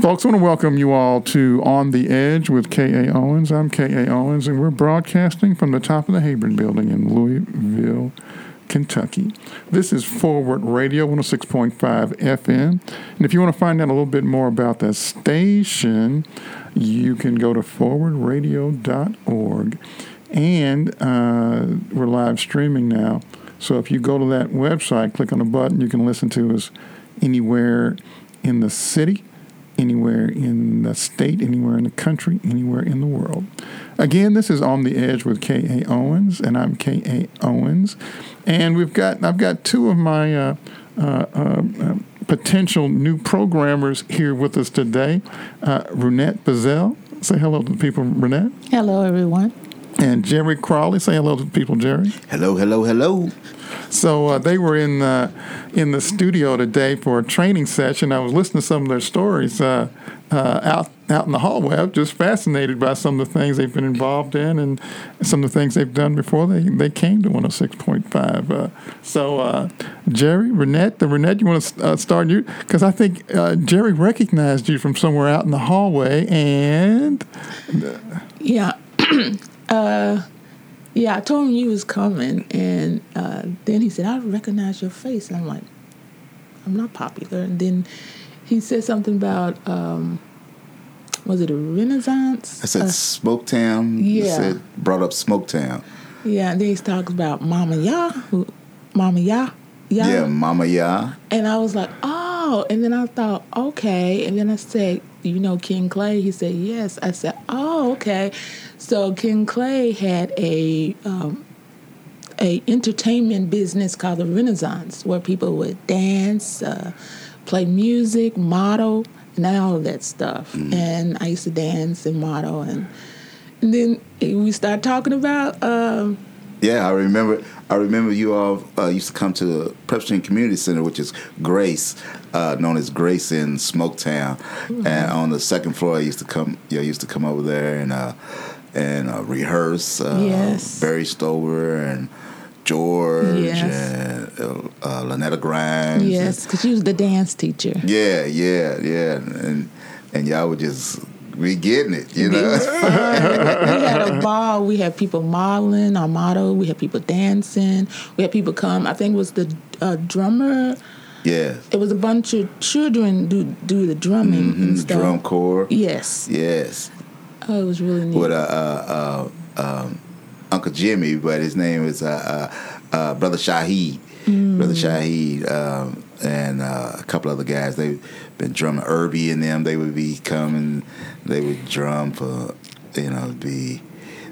Folks, I want to welcome you all to On the Edge with K.A. Owens. I'm K.A. Owens, and we're broadcasting from the top of the Heyburn building in Louisville, Kentucky. This is Forward Radio 106.5 FM. And if you want to find out a little bit more about that station, you can go to forwardradio.org. And uh, we're live streaming now. So if you go to that website, click on a button, you can listen to us anywhere in the city, anywhere in the state, anywhere in the country, anywhere in the world. Again, this is On the Edge with K.A. Owens, and I'm K.A. Owens. And we've got I've got two of my uh, uh, uh, potential new programmers here with us today. Uh, Runette Bazell. Say hello to the people, Runette. Hello, everyone. And Jerry Crawley. Say hello to the people, Jerry. Hello, hello, hello. So uh, they were in uh, in the studio today for a training session. I was listening to some of their stories uh, uh, out out in the hallway. I was just fascinated by some of the things they've been involved in and some of the things they've done before they, they came to 106.5. Uh, so uh, Jerry, Renette, the Renette, you want to start you because I think Jerry recognized you from somewhere out in the hallway and yeah. Yeah, I told him you was coming, and uh, then he said, "I recognize your face." And I'm like, "I'm not popular." And then he said something about, um, was it a Renaissance? I said uh, Smoketown. Yeah, he said brought up Smoketown. Yeah, and then he talks about Mama Ya, Mama Ya, Ya. Yeah, Mama Ya. And I was like, "Oh," and then I thought, "Okay," and then I said, "You know King Clay?" He said, "Yes." I said, "Oh, okay." So King Clay had a um, a entertainment business called the Renaissance, where people would dance, uh, play music, model, and all of that stuff. Mm. And I used to dance and model, and, and then we started talking about. Um, yeah, I remember. I remember you all uh, used to come to the Presbyterian Community Center, which is Grace, uh, known as Grace in Smoketown, mm-hmm. and on the second floor, I used to come. Yeah, used to come over there and uh, and uh, rehearse. Uh, yes. Barry Stover and George yes. and uh, uh Lynetta Grimes. Yes, because she was the dance teacher. Yeah, yeah, yeah, and and y'all would just be getting it, you know. we had a ball. We had people modeling our motto. We had people dancing. We had people come. I think it was the uh, drummer. Yeah. It was a bunch of children do do the drumming mm-hmm, and stuff. Drum corps. Yes. Yes. Oh, it was really neat. With uh, uh, uh, um, Uncle Jimmy, but his name is uh, uh, uh, Brother Shahid. Mm. Brother Shahid um, and a couple other guys. They've been drumming. Irby and them. They would be coming. They would drum for you know be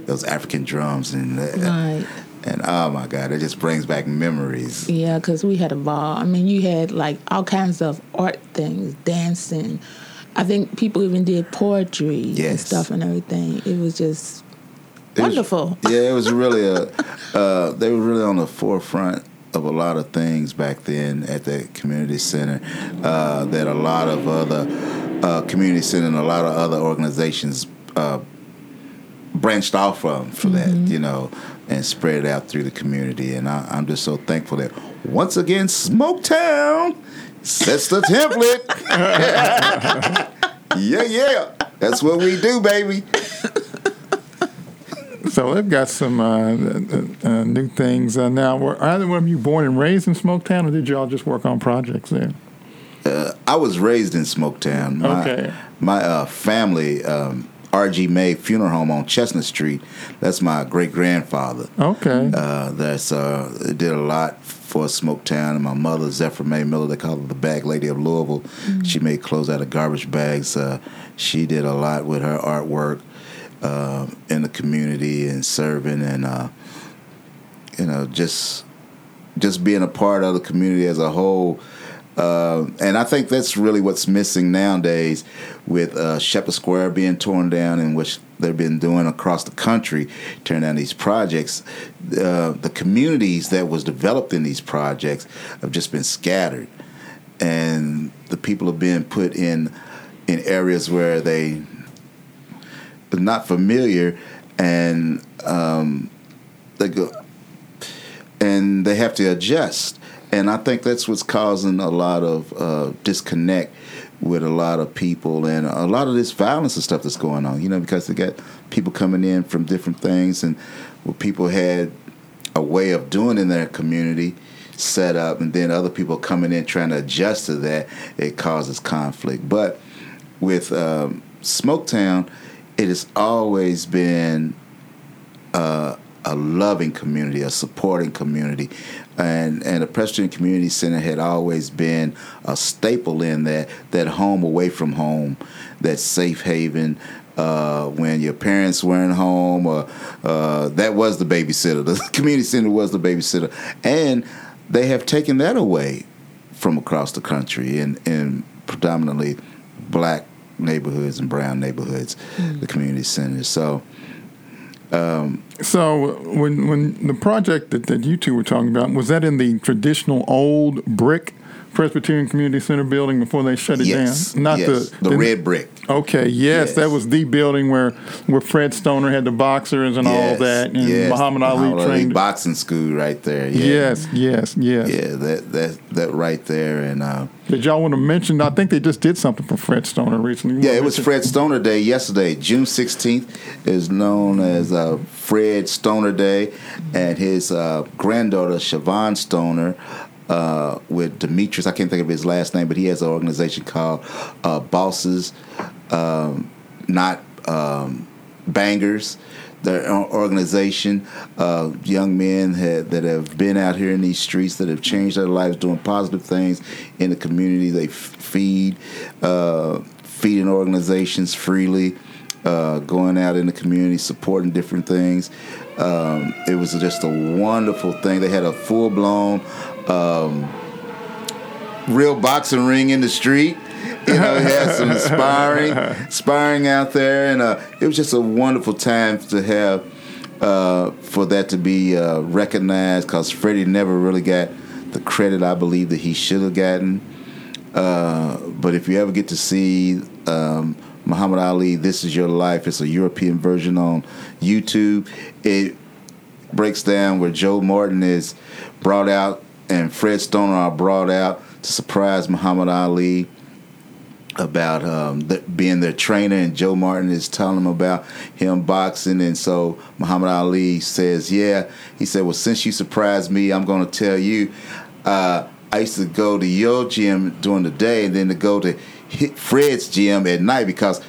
those African drums and right. And oh my God, it just brings back memories. Yeah, because we had a ball. I mean, you had like all kinds of art things, dancing, I think people even did poetry yes. and stuff and everything. It was just it wonderful. Was, yeah, it was really a. Uh, they were really on the forefront of a lot of things back then at the community center. Uh, that a lot of other uh, community center and a lot of other organizations uh, branched off from for mm-hmm. that, you know, and spread it out through the community. And I, am just so thankful that once again, Smoketown sets the template. yeah, yeah. That's what we do, baby. So they've got some uh, uh, uh, new things uh, now. Were either one of you born and raised in Smoketown, or did y'all just work on projects there? Uh, I was raised in Smoketown. My, okay. My uh, family, um, R.G. May Funeral Home on Chestnut Street. That's my great grandfather. Okay. that's did a lot for a Smoketown, and my mother, Zephyr May Miller, they call her the Bag Lady of Louisville. Mm-hmm. She made clothes out of garbage bags. Uh, she did a lot with her artwork uh, in the community and serving, and uh, you know, just just being a part of the community as a whole. Uh, and I think that's really what's missing nowadays with uh, Sheppard Square being torn down and which they've been doing across the country, tearing down these projects. Uh, the communities that was developed in these projects have just been scattered, and the people are being put in in areas where they are not familiar, and um, they go and they have to adjust and I think that's what's causing a lot of uh, disconnect with a lot of people and a lot of this violence and stuff that's going on. You know, because they got people coming in from different things, and where people had a way of doing in their community set up, and then other people coming in trying to adjust to that, it causes conflict. But with um, Smoketown, it has always been uh, a loving community, a supporting community, and and the Presbyterian Community Center had always been a staple in that that home away from home, that safe haven. Uh, when your parents weren't home, or uh, that was the babysitter. The community center was the babysitter, and they have taken that away from across the country in in predominantly black neighborhoods and brown neighborhoods, mm. the community centers. So um, so when when the project that, that you two were talking about was that in the traditional old brick Presbyterian Community Center building before they shut it yes. down? Not yes. the, the, the red brick. Okay, yes, yes, that was the building where where Fred Stoner had the boxers and yes. all that, and yes. Muhammad Ali Muhammad trained Ali boxing school right there. Yeah. Yes, yes, yes. Yeah, that that that right there, and. Uh, did y'all want to mention? I think they just did something for Fred Stoner recently. yeah, it was Fred Stoner Day yesterday. June sixteenth is known as uh, Fred Stoner Day, and his uh, granddaughter Siobhan Stoner uh, with Demetrius. I can't think of his last name, but he has an organization called uh, Bosses, um, not um, Bangers. Their organization, uh, young men had, that have been out here in these streets that have changed their lives, doing positive things in the community. They f- feed, uh, feeding organizations freely. Uh, going out in the community, supporting different things. Um, it was just a wonderful thing. They had a full blown um, real boxing ring in the street. You know, he had some sparring, sparring out there, and uh, it was just a wonderful time to have uh, for that to be uh, recognized. Because Freddie never really got the credit I believe that he should have gotten. Uh, but if you ever get to see um, Muhammad Ali, "This Is Your Life," it's a European version on YouTube. It breaks down where Joe Martin is brought out and Fred Stoner are brought out to surprise Muhammad Ali about um, being their trainer, and Joe Martin is telling them about him boxing, and so Muhammad Ali says, "Yeah," he said, "Well, since you surprised me, I'm going to tell you." Uh, I used to go to your gym during the day, and then to go to Fred's gym at night because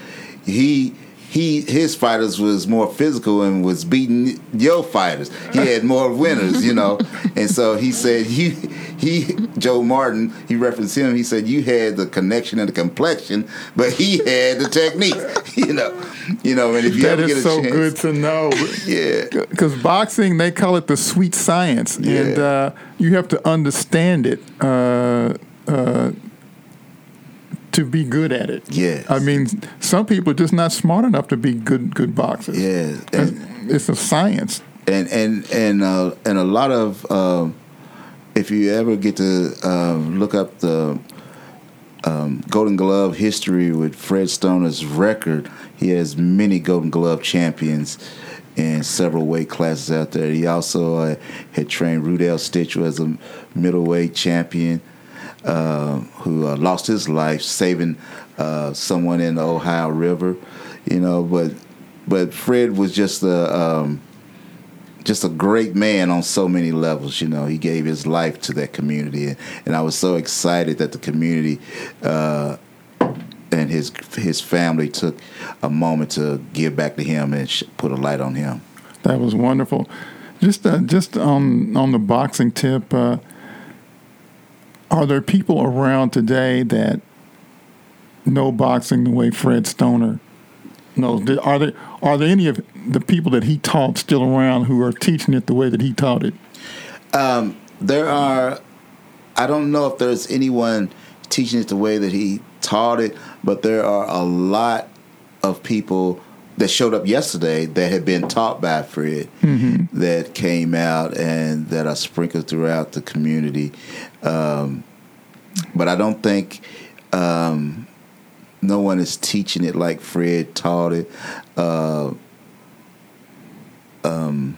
he he his fighters was more physical and was beating your fighters. He had more winners, you know. and so he said he he Joe Martin, he referenced him, he said you had the connection and the complexion, but he had the technique, you know. You know, and if you that ever get a so chance, good to know. yeah. Because boxing, they call it the sweet science. Yeah. And uh, you have to understand it. Uh, uh, to be good at it. Yeah. I mean, some people are just not smart enough to be good good boxers. Yeah. And, it's a science. And and and uh, and a lot of um, if you ever get to um, look up the um, Golden Glove history with Fred Stoner's record, he has many Golden Glove champions in several weight classes out there. He also uh, had trained Rudell Stitch as a middleweight champion uh, who uh, lost his life saving uh, someone in the Ohio River. You know, but but Fred was just a um, just a great man on so many levels. You know, he gave his life to that community, and, and I was so excited that the community. Uh, and his his family took a moment to give back to him and sh- put a light on him. That was wonderful. Just uh, just on on the boxing tip, uh, are there people around today that know boxing the way Fred Stoner knows? Are there are there any of the people that he taught still around who are teaching it the way that he taught it? Um, there are. I don't know if there's anyone teaching it the way that he taught it, but there are a lot of people that showed up yesterday that had been taught by Fred mm-hmm. that came out and that are sprinkled throughout the community. Um, but I don't think um, no one is teaching it like Fred taught it. Uh, um,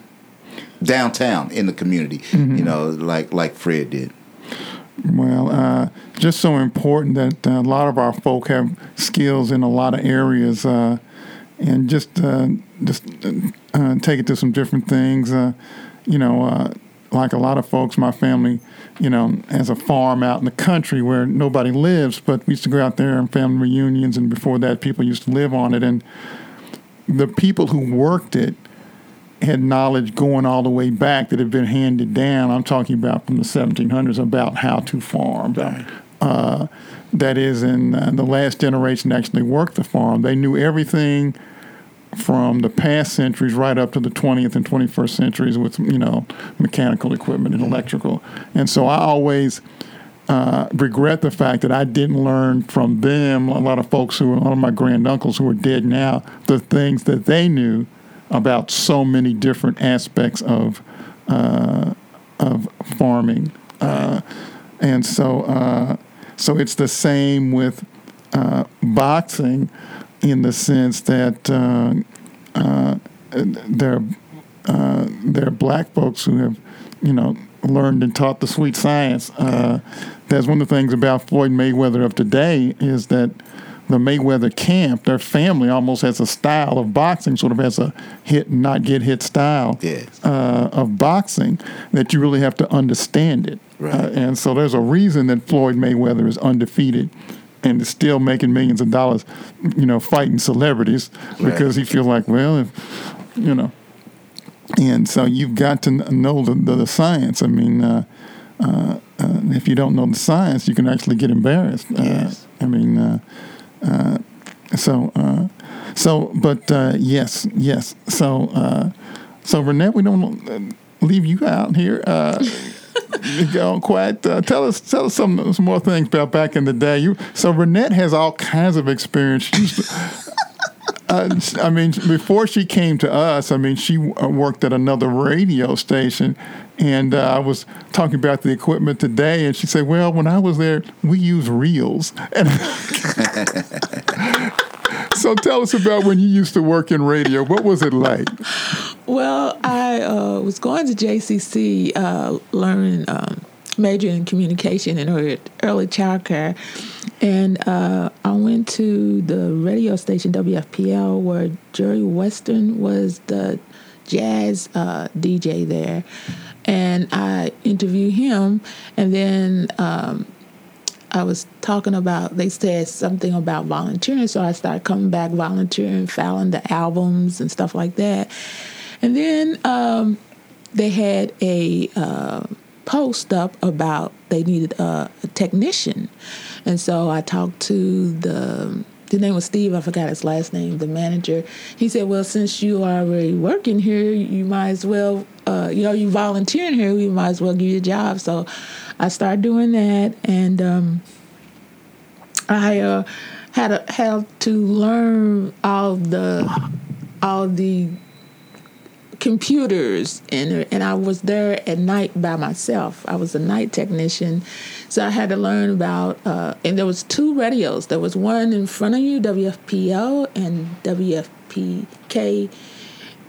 downtown in the community, mm-hmm. you know, like like Fred did. Well, uh, just so important that uh, a lot of our folk have skills in a lot of areas, uh, and just uh, just uh, take it to some different things. Uh, you know, like a lot of folks, my family, you know, has a farm out in the country where nobody lives, but we used to go out there and family reunions, and before that, people used to live on it, and the people who worked it had knowledge going all the way back that had been handed down. I'm talking about from the 1700s about how to farm. Right. Uh, that is, in uh, the last generation actually worked the farm. They knew everything from the past centuries right up to the 20th and 21st centuries with you know mechanical equipment and electrical. And so I always uh, regret the fact that I didn't learn from them. A lot of folks who, a lot of my granduncles who are dead now, the things that they knew about so many different aspects of uh, of farming, uh, and so uh, so it's the same with uh, boxing, in the sense that uh, uh, there there are black folks who have you know learned and taught the sweet science. that's one of the things about Floyd Mayweather of today is that the Mayweather camp, their family almost has a style of boxing, sort of has a hit and not get hit style yes. uh, of boxing that you really have to understand it. Right. Uh, and so there's a reason that Floyd Mayweather is undefeated and is still making millions of dollars, you know, fighting celebrities right. because he feels like, well, if, you know. And so you've got to know the, the, the science. I mean, uh, uh, uh if you don't know the science, you can actually get embarrassed. Uh, yes. I mean, uh, so, uh, so, but uh, yes, yes. So, uh, so Renette, we don't leave you out here. Uh, go quiet. Uh, tell us, tell us some some more things about back in the day. You so Renette has all kinds of experience. Uh, I mean, before she came to us, I mean, she worked at another radio station, and uh, I was talking about the equipment today, and she said, "Well, when I was there, we used reels." And so, tell us about when you used to work in radio. What was it like? Well, I uh, was going to JCC, uh, learning um, major in communication and early, early child care, and uh, I went to the radio station WFPL where Jerry Weston was the jazz uh, DJ there and I interviewed him, and then um, I was talking about. They said something about volunteering, so I started coming back volunteering, filing the albums and stuff like that. And then um, they had a uh, post up about they needed a, a technician, and so I talked to the the name was Steve. I forgot his last name. The manager. He said, "Well, since you are already working here, you might as well, uh, you know, you volunteering here. We might as well give you a job." So, I started doing that, and um, I uh, had a, had to learn all the all the computers and and I was there at night by myself. I was a night technician, so I had to learn about. Uh, and there was two radios. There was one in front of you, WFPL and WFPK,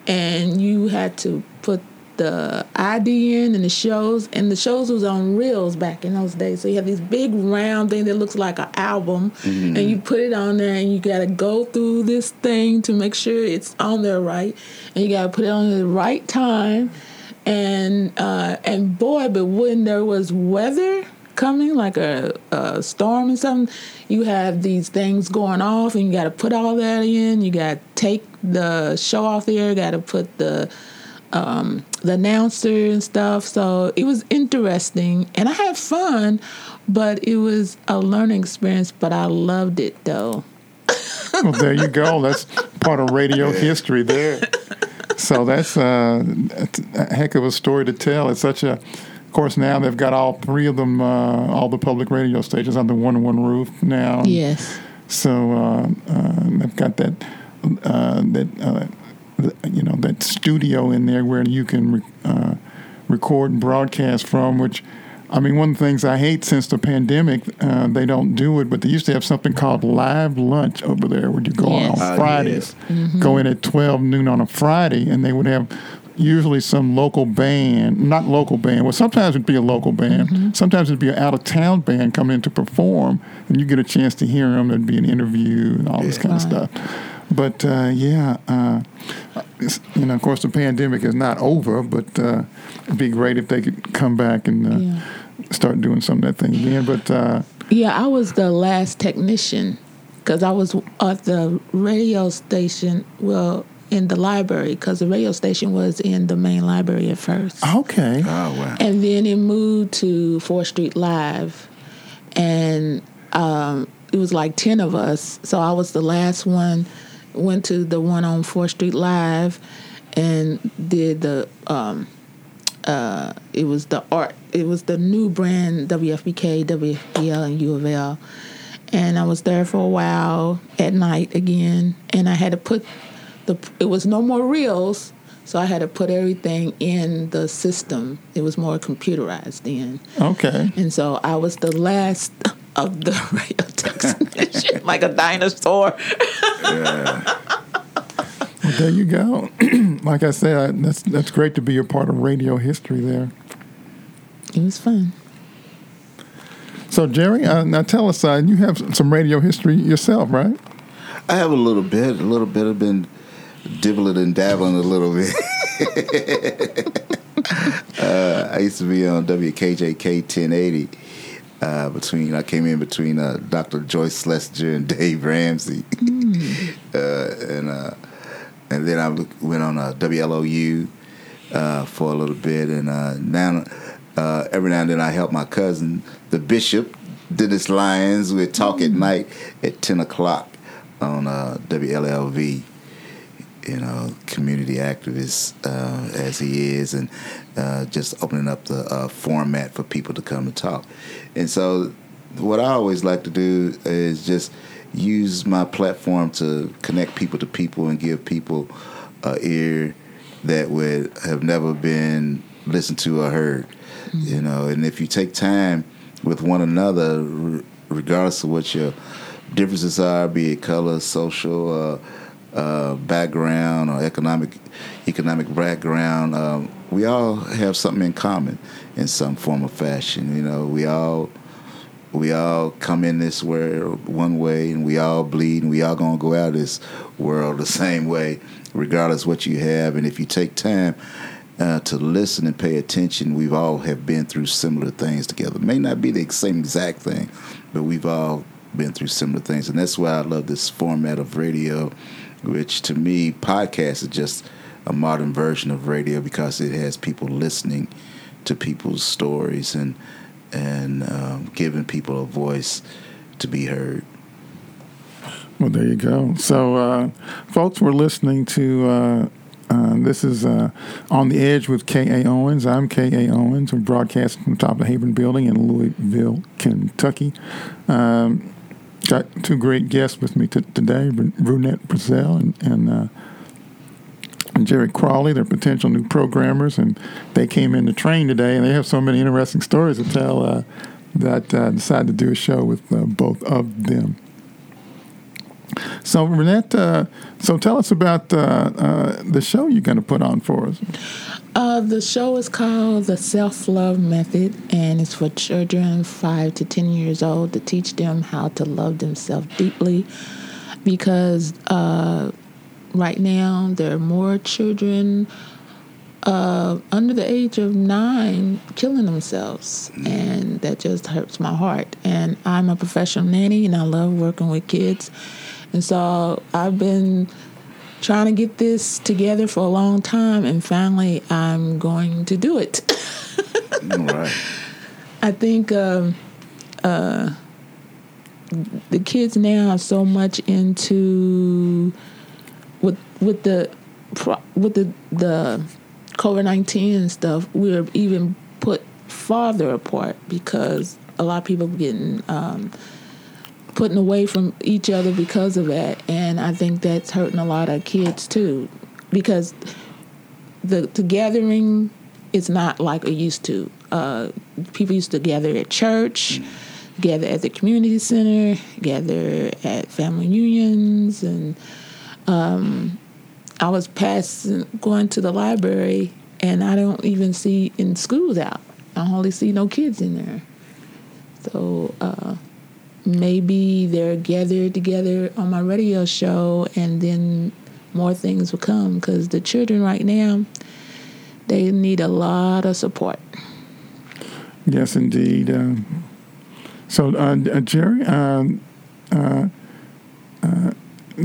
and you had to put the IDN and the shows, and the shows was on reels back in those days. So you have these big round thing that looks like an album, mm-hmm. and you put it on there, and you got to go through this thing to make sure it's on there right, and you got to put it on the right time, and uh, and boy, but when there was weather coming, like a, a storm or something, you have these things going off, and you got to put all that in. You got to take the show off the air. Got to put the um, the announcer and stuff. So it was interesting and I had fun, but it was a learning experience. But I loved it though. well, there you go. That's part of radio history there. So that's uh, a heck of a story to tell. It's such a, of course, now they've got all three of them, uh, all the public radio stations under one one roof now. Yes. So uh, uh they've got that uh, that uh, you know that studio in there where you can uh, record and broadcast from. Which, I mean, one of the things I hate since the pandemic, uh, they don't do it. But they used to have something called live lunch over there, where you go yes. on, uh, Fridays, yes. mm-hmm. go in at twelve noon on a Friday, and they would have usually some local band, not local band. Well, sometimes it'd be a local band. Mm-hmm. Sometimes it'd be an out of town band coming in to perform, and you get a chance to hear them. There'd be an interview and all this kind of stuff. But uh, yeah, uh, you know, of course, the pandemic is not over, but uh, it'd be great if they could come back and uh, Yeah. start doing some of that thing again. But uh, Yeah, I was the last technician because I was at the radio station. Well, in the library because the radio station was in the main library at first. okay, Oh wow. And then it moved to 4th Street Live. And um, it was like 10 of us. So I was the last one, went to the one on 4th Street Live and did the, um, uh, it was the art, it was the new brand WFPK, WFPL, and U of L. And I was there for a while at night again. And I had to put the, it was no more reels. So I had to put everything in the system. It was more computerized then. okay. And so I was the last of the radio technician, like a dinosaur. Well, there you go. like I said, that's that's great to be a part of radio history there. It was fun. So, Jerry, uh, now tell us, uh, you have some radio history yourself, right? I have a little bit, a little bit. I've been dibbling and dabbling a little bit. uh, I used to be on WKJK 1080. Uh, between I came in between uh, Dr. Joyce Schlesinger and Dave Ramsey, uh, and uh, and then I went on uh, WLOU uh, for a little bit, and uh, now uh, every now and then I help my cousin, the bishop, Dennis Lyons, with Talk at Night at ten o'clock on uh, WLLV. You know, community activist uh, as he is, and uh, just opening up the uh, format for people to come and talk. And so, what I always like to do is just use my platform to connect people to people and give people a ear that would have never been listened to or heard. You know, and if you take time with one another, r- regardless of what your differences are, be it color, social, uh, background, or economic economic background, um, we all have something in common in some form or fashion. You know, we all we all come in this world one way and we all bleed and we all gonna go out of this world the same way regardless what you have. And if you take time uh, to listen and pay attention we've all have been through similar things together. May not be the same exact thing but we've all been through similar things. And that's why i love this format of radio which to me podcast is just a modern version of radio because it has people listening to people's stories and and um, giving people a voice to be heard. Well, there you go. So, uh, folks, we're listening to. Uh, uh, this is uh, On the Edge with K.A. Owens. I'm K.A. Owens. We're broadcasting from the top of the Heyburn Building in Louisville, Kentucky. Um, got two great guests with me t- today Brunette Brazil and, and, uh, and Jerry Crawley. They're potential new programmers, and they came in to train today, and they have so many interesting stories to tell uh, that uh, decided to do a show with uh, both of them. So, Renette, uh, so tell us about the show you're going to put on for us. Uh, the show is called The Self Love Method, and it's for children 5 to 10 years old to teach them how to love themselves deeply. Because uh, right now, there are more children uh, under the age of nine killing themselves, and that just hurts my heart. And I'm a professional nanny, and I love working with kids. And so I've been trying to get this together for a long time, and finally I'm going to do it. All right. I think um, uh, the kids now are so much into with with the with the the COVID nineteen and stuff. We're even put farther apart because a lot of people getting um, putting away from each other because of that, and I think that's hurting a lot of kids too, because the the gathering is not like it used to. Uh, people used to gather at church, gather at the community center, gather at family unions, and um, I was passing going to the library, and I don't even see in schools out. I hardly see no kids in there. So uh, maybe they're gathered together on my radio show, and then more things will come because the children right now they need a lot of support. Yes, indeed. Uh, so, uh, uh, Jerry, um, uh, uh,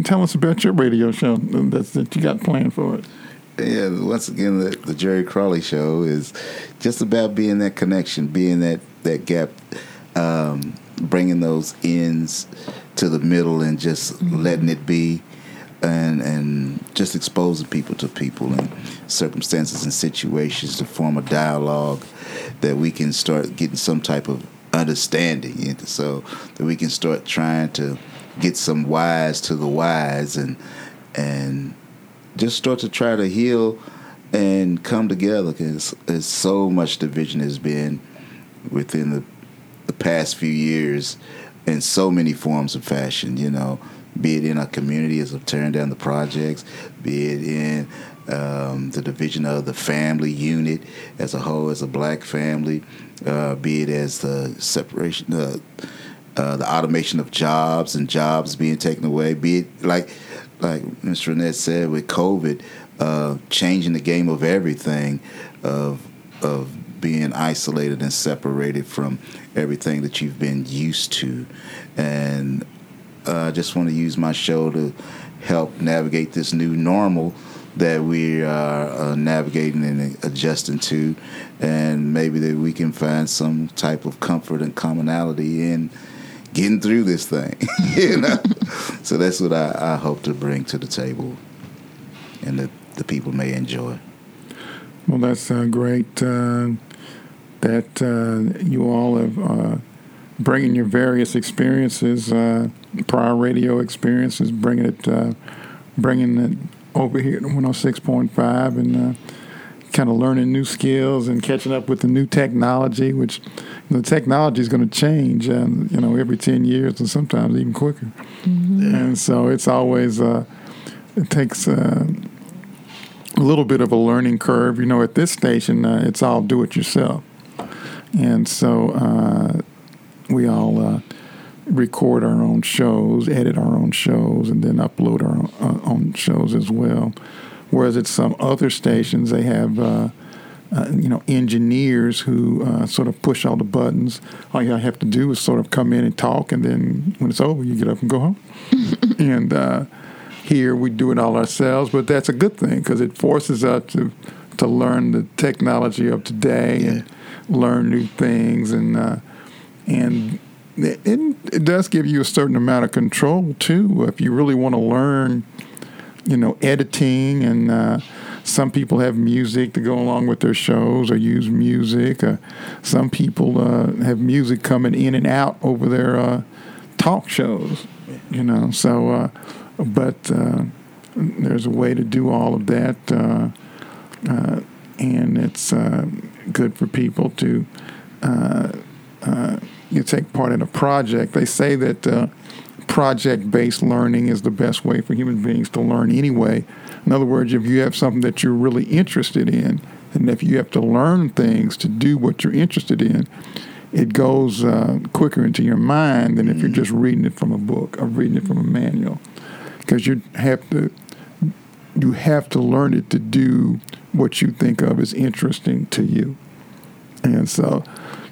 tell us about your radio show that's, that you got planned for it. Yeah, once again, the, the Jerry Crawley show is just about being that connection, being that that gap, um, bringing those ends to the middle, and just mm-hmm. letting it be, and and just exposing people to people and circumstances and situations to form a dialogue that we can start getting some type of understanding, so that we can start trying to get some wise to the wise and and just start to try to heal and come together because there's so much division has been within the, the past few years in so many forms of fashion, you know, be it in our community as of tearing down the projects, be it in um, the division of the family unit as a whole, as a black family, uh, be it as the separation, uh, uh, the automation of jobs and jobs being taken away, be it like like Mr. Annette said with COVID, uh, changing the game of everything, of of being isolated and separated from everything that you've been used to, and uh, I just want to use my show to help navigate this new normal that we are uh, navigating and adjusting to, and maybe that we can find some type of comfort and commonality in getting through this thing, you know. so that's what I, I, hope to bring to the table, and that the people may enjoy. Well, that's uh, great uh, that uh, you all have uh, bringing your various experiences, uh, prior radio experiences, bringing it, uh, bringing it over here to 106.5 and kind of learning new skills and catching up with the new technology, which the technology is going to change, um, you know, every 10 years and sometimes even quicker. Mm-hmm. And so it's always, uh, it takes uh, a little bit of a learning curve. You know, at this station, uh, it's all do it yourself. And so uh, we all uh, record our own shows, edit our own shows, and then upload our own, uh, own shows as well. Whereas at some other stations, they have uh, uh, you know engineers who uh, sort of push all the buttons. All you have to do is sort of come in and talk, and then when it's over, you get up and go home. and uh, here we do it all ourselves, but that's a good thing because it forces us to to learn the technology of today yeah. and learn new things, and uh, and it, it does give you a certain amount of control too if you really want to learn you know, editing and uh, some people have music to go along with their shows or use music. Uh, some people uh, have music coming in and out over their uh, talk shows, you know. So, uh, but there's a way to do all of that, and it's good for people to uh, uh, you take part in a project. They say that uh, project based learning is the best way for human beings to learn anyway. In other words, if you have something that you're really interested in, and if you have to learn things to do what you're interested in, it goes uh, quicker into your mind than if you're mm-hmm. just reading it from a book or reading it from a manual, because you have to you have to learn it to do what you think of as interesting to you, and so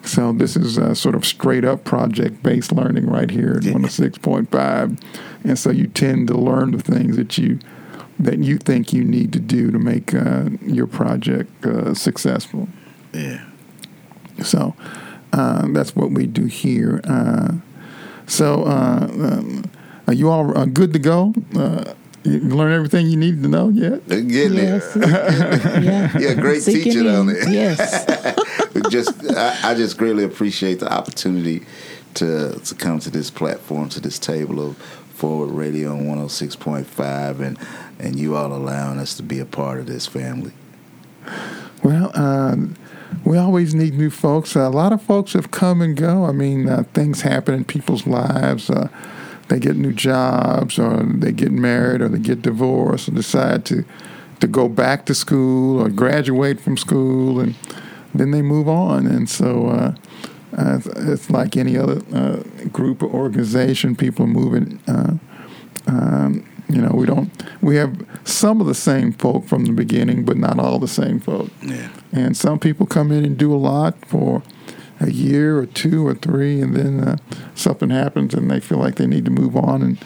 so this is a sort of straight up project based learning right here at 106.5. And so you tend to learn the things that you that you think you need to do to make uh, your project uh, successful. Yeah. So uh, that's what we do here. Uh, so uh, um, are you all uh, good to go? You learn everything you need to know yet? Getting yes. there. yeah. yeah, great Seeking teaching on it. Yes. just I, I, just greatly appreciate the opportunity to to come to this platform, to this table of Forward Radio on 106.5 and and you all allowing us to be a part of this family. Well, uh, we always need new folks. a lot of folks have come and go. I mean, uh, things happen in people's lives. Uh, they get new jobs, or they get married, or they get divorced, or decide to to go back to school or graduate from school, and then they move on. And so uh, uh, it's like any other uh, group or organization. People are moving. Uh, um, you know, we don't. We have some of the same folk from the beginning, but not all the same folk. Yeah. And some people come in and do a lot for a year or two or three, and then uh, something happens, and they feel like they need to move on and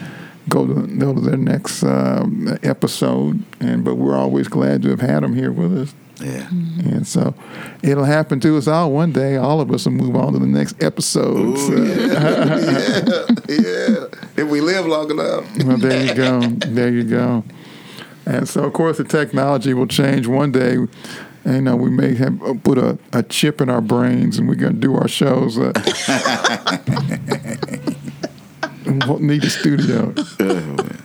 go to go to their next uh, episode. And but we're always glad to have had them here with us. Yeah. And so it'll happen to us all one day. All of us will move on to the next episode. So, Ooh, yeah. yeah. yeah. If we live long enough. well, there you go. There you go. And so, of course, the technology will change one day. And, you know, we may have uh, put a, a chip in our brains, and we're going to do our shows. Uh, we won't need a studio.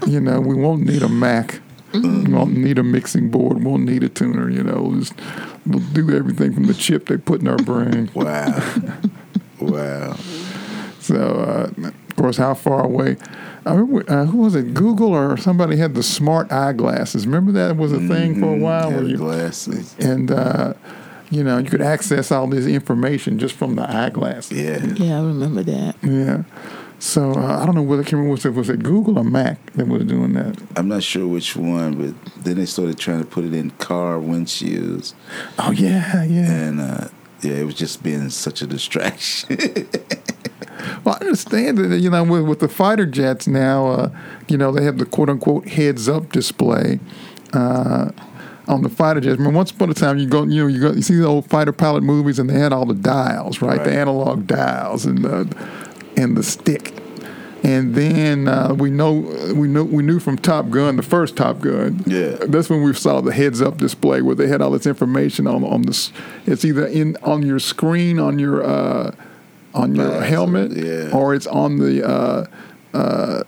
You know, we won't need a Mac. We won't need a mixing board. We won't need a tuner. You know, we'll just we'll do everything from the chip they put in our brain. Wow. wow. So, uh, of course, how far away? I remember, uh, who was it? Google or somebody had the smart eyeglasses. Remember that was a thing for a while Yeah, where you glasses. and uh, you know you could access all this information just from the eyeglasses. Yeah. Yeah, I remember that. Yeah. So uh, I don't know whether I can remember was it was it Google or Mac that was doing that. I'm not sure which one, but then they started trying to put it in car windshields. Oh yeah, yeah. And uh, yeah, it was just being such a distraction. Well, I understand that you know with, with the fighter jets now, uh, you know they have the quote unquote heads up display. Uh, on the fighter jets, I mean, once upon a time, you go, you know, you go, you see the old fighter pilot movies, and they had all the dials, right? The analog dials and the and the stick. And then uh, we know we know we knew from Top Gun, the first Top Gun. Yeah. that's when we saw the heads-up display where they had all this information on on this. It's either in on your screen on your uh, on your helmet, yeah. or it's on the. Uh, uh,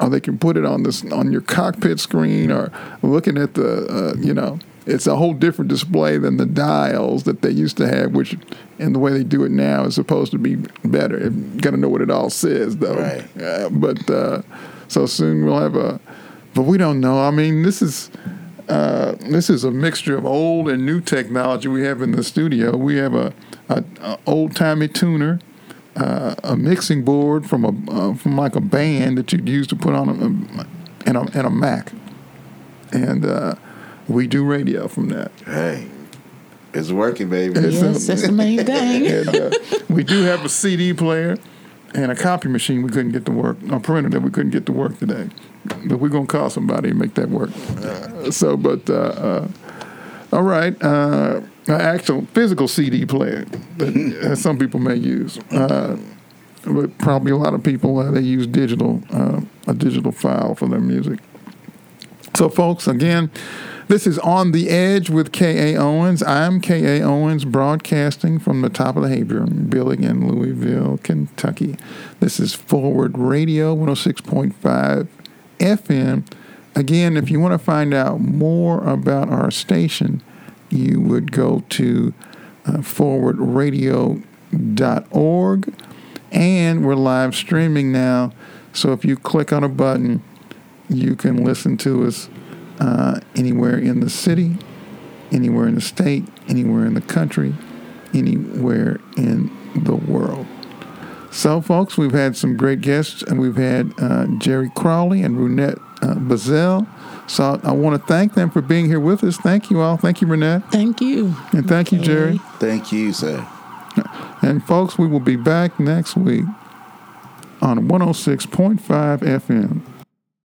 or they can put it on this on your cockpit screen, or looking at the uh, you know. It's a whole different display than the dials that they used to have, which, and the way they do it now is supposed to be better. You got to know what it all says, though. Right. Uh, but uh, so soon we'll have a, but we don't know. I mean, this is uh, this is a mixture of old and new technology we have in the studio. We have a, a, a old timey tuner, uh, a mixing board from a uh, from like a band that you'd use to put on a, and a and a Mac, and uh, we do radio from that. hey, it's working, baby. It's a- that's the main thing. and uh, we do have a CD player and a copy machine we couldn't get to work, a printer that we couldn't get to work today. But we're gonna call somebody and make that work. Uh, so, but uh, uh, all right, uh, an actual physical CD player that uh, some people may use, uh, but probably a lot of people uh, they use digital uh, a digital file for their music. So, folks, again, this is On the Edge with K.A. Owens. I'm K.A. Owens, broadcasting from the top of the Heyburn building in Louisville, Kentucky. This is Forward Radio 106.5 FM. Again, if you want to find out more about our station, you would go to uh, forwardradio.org. And we're live streaming now. So if you click on a button, you can listen to us uh, anywhere in the city, anywhere in the state, anywhere in the country, anywhere in the world. So, folks, we've had some great guests, and we've had uh, Jerry Crawley and Runette uh, Bazell. So, I want to thank them for being here with us. Thank you all. Thank you, Runette. Thank you. And thank you, Jerry. Thank you, sir. And, folks, we will be back next week on 106.5 FM.